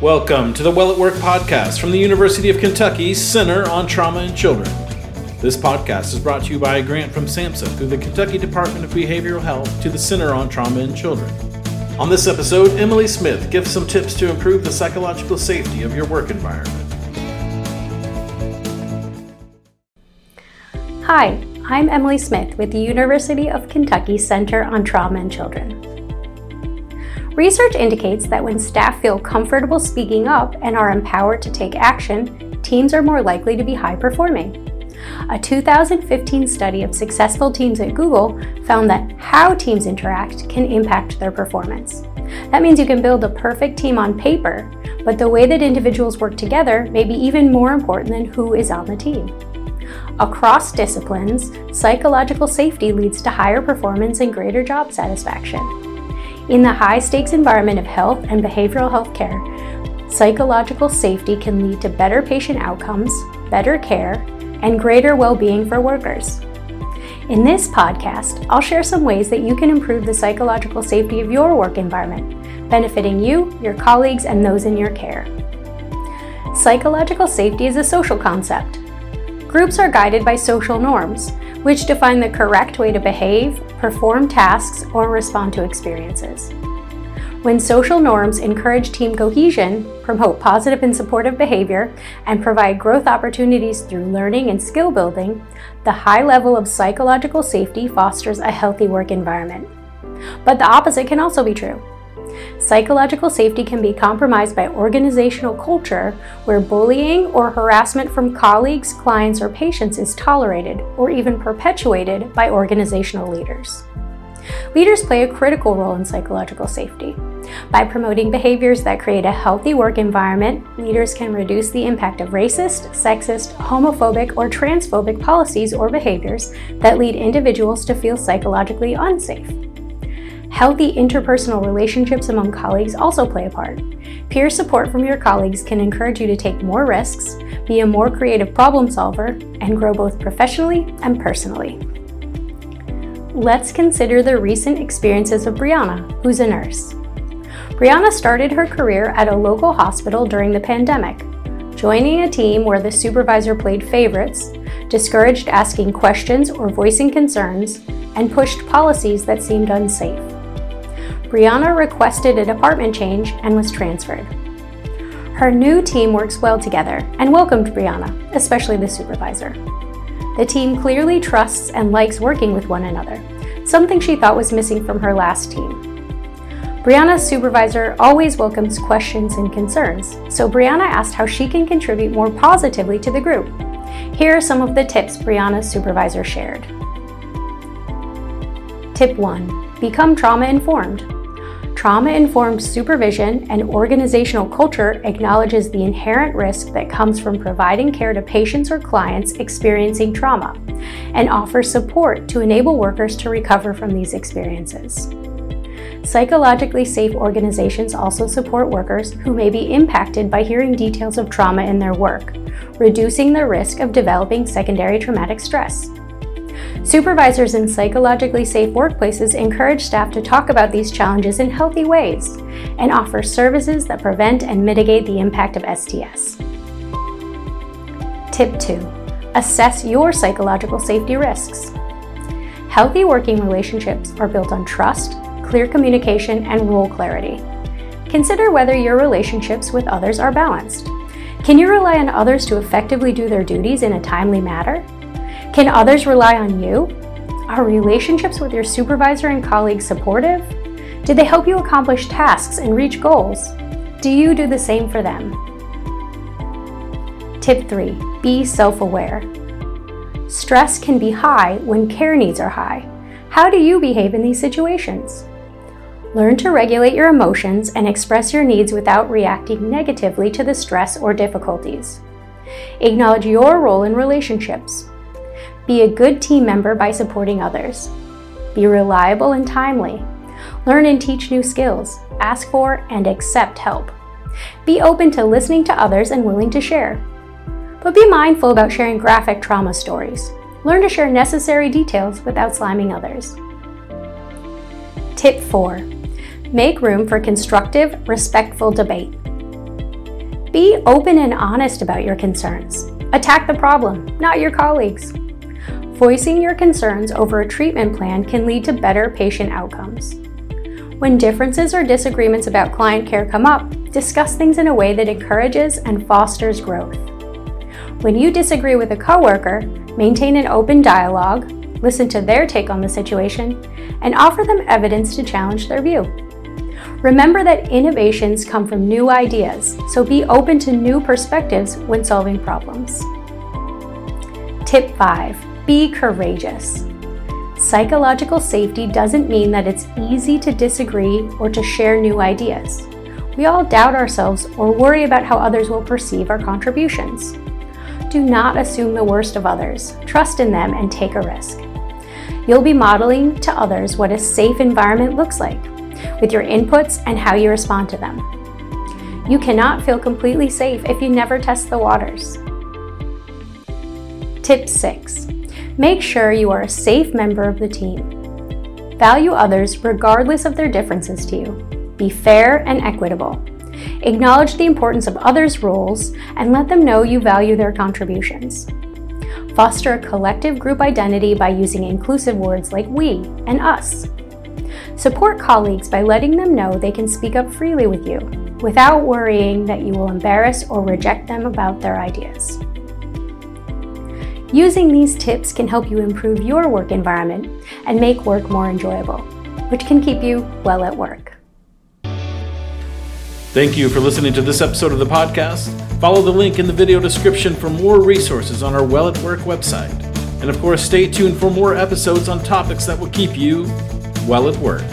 Welcome to the Well at Work podcast from the University of Kentucky Center on Trauma in Children. This podcast is brought to you by a grant from SAMHSA through the Kentucky Department of Behavioral Health to the Center on Trauma in Children. On this episode, Emily Smith gives some tips to improve the psychological safety of your work environment. Hi, I'm Emily Smith with the University of Kentucky Center on Trauma in Children. Research indicates that when staff feel comfortable speaking up and are empowered to take action, teams are more likely to be high performing. A 2015 study of successful teams at Google found that how teams interact can impact their performance. That means you can build a perfect team on paper, but the way that individuals work together may be even more important than who is on the team. Across disciplines, psychological safety leads to higher performance and greater job satisfaction. In the high stakes environment of health and behavioral health care, psychological safety can lead to better patient outcomes, better care, and greater well being for workers. In this podcast, I'll share some ways that you can improve the psychological safety of your work environment, benefiting you, your colleagues, and those in your care. Psychological safety is a social concept. Groups are guided by social norms, which define the correct way to behave, perform tasks, or respond to experiences. When social norms encourage team cohesion, promote positive and supportive behavior, and provide growth opportunities through learning and skill building, the high level of psychological safety fosters a healthy work environment. But the opposite can also be true. Psychological safety can be compromised by organizational culture where bullying or harassment from colleagues, clients, or patients is tolerated or even perpetuated by organizational leaders. Leaders play a critical role in psychological safety. By promoting behaviors that create a healthy work environment, leaders can reduce the impact of racist, sexist, homophobic, or transphobic policies or behaviors that lead individuals to feel psychologically unsafe. Healthy interpersonal relationships among colleagues also play a part. Peer support from your colleagues can encourage you to take more risks, be a more creative problem solver, and grow both professionally and personally. Let's consider the recent experiences of Brianna, who's a nurse. Brianna started her career at a local hospital during the pandemic, joining a team where the supervisor played favorites, discouraged asking questions or voicing concerns, and pushed policies that seemed unsafe. Brianna requested a department change and was transferred. Her new team works well together and welcomed Brianna, especially the supervisor. The team clearly trusts and likes working with one another, something she thought was missing from her last team. Brianna's supervisor always welcomes questions and concerns, so Brianna asked how she can contribute more positively to the group. Here are some of the tips Brianna's supervisor shared. Tip 1 Become trauma informed. Trauma informed supervision and organizational culture acknowledges the inherent risk that comes from providing care to patients or clients experiencing trauma and offers support to enable workers to recover from these experiences. Psychologically safe organizations also support workers who may be impacted by hearing details of trauma in their work, reducing the risk of developing secondary traumatic stress. Supervisors in psychologically safe workplaces encourage staff to talk about these challenges in healthy ways and offer services that prevent and mitigate the impact of STS. Tip 2 Assess your psychological safety risks. Healthy working relationships are built on trust, clear communication, and role clarity. Consider whether your relationships with others are balanced. Can you rely on others to effectively do their duties in a timely manner? Can others rely on you? Are relationships with your supervisor and colleagues supportive? Did they help you accomplish tasks and reach goals? Do you do the same for them? Tip 3 Be self aware. Stress can be high when care needs are high. How do you behave in these situations? Learn to regulate your emotions and express your needs without reacting negatively to the stress or difficulties. Acknowledge your role in relationships. Be a good team member by supporting others. Be reliable and timely. Learn and teach new skills. Ask for and accept help. Be open to listening to others and willing to share. But be mindful about sharing graphic trauma stories. Learn to share necessary details without slamming others. Tip 4 Make room for constructive, respectful debate. Be open and honest about your concerns. Attack the problem, not your colleagues. Voicing your concerns over a treatment plan can lead to better patient outcomes. When differences or disagreements about client care come up, discuss things in a way that encourages and fosters growth. When you disagree with a coworker, maintain an open dialogue, listen to their take on the situation, and offer them evidence to challenge their view. Remember that innovations come from new ideas, so be open to new perspectives when solving problems. Tip 5 Be courageous. Psychological safety doesn't mean that it's easy to disagree or to share new ideas. We all doubt ourselves or worry about how others will perceive our contributions. Do not assume the worst of others, trust in them, and take a risk. You'll be modeling to others what a safe environment looks like, with your inputs and how you respond to them. You cannot feel completely safe if you never test the waters. Tip 6 Make sure you are a safe member of the team. Value others regardless of their differences to you. Be fair and equitable. Acknowledge the importance of others' roles and let them know you value their contributions. Foster a collective group identity by using inclusive words like we and us. Support colleagues by letting them know they can speak up freely with you without worrying that you will embarrass or reject them about their ideas. Using these tips can help you improve your work environment and make work more enjoyable, which can keep you well at work. Thank you for listening to this episode of the podcast. Follow the link in the video description for more resources on our Well at Work website. And of course, stay tuned for more episodes on topics that will keep you well at work.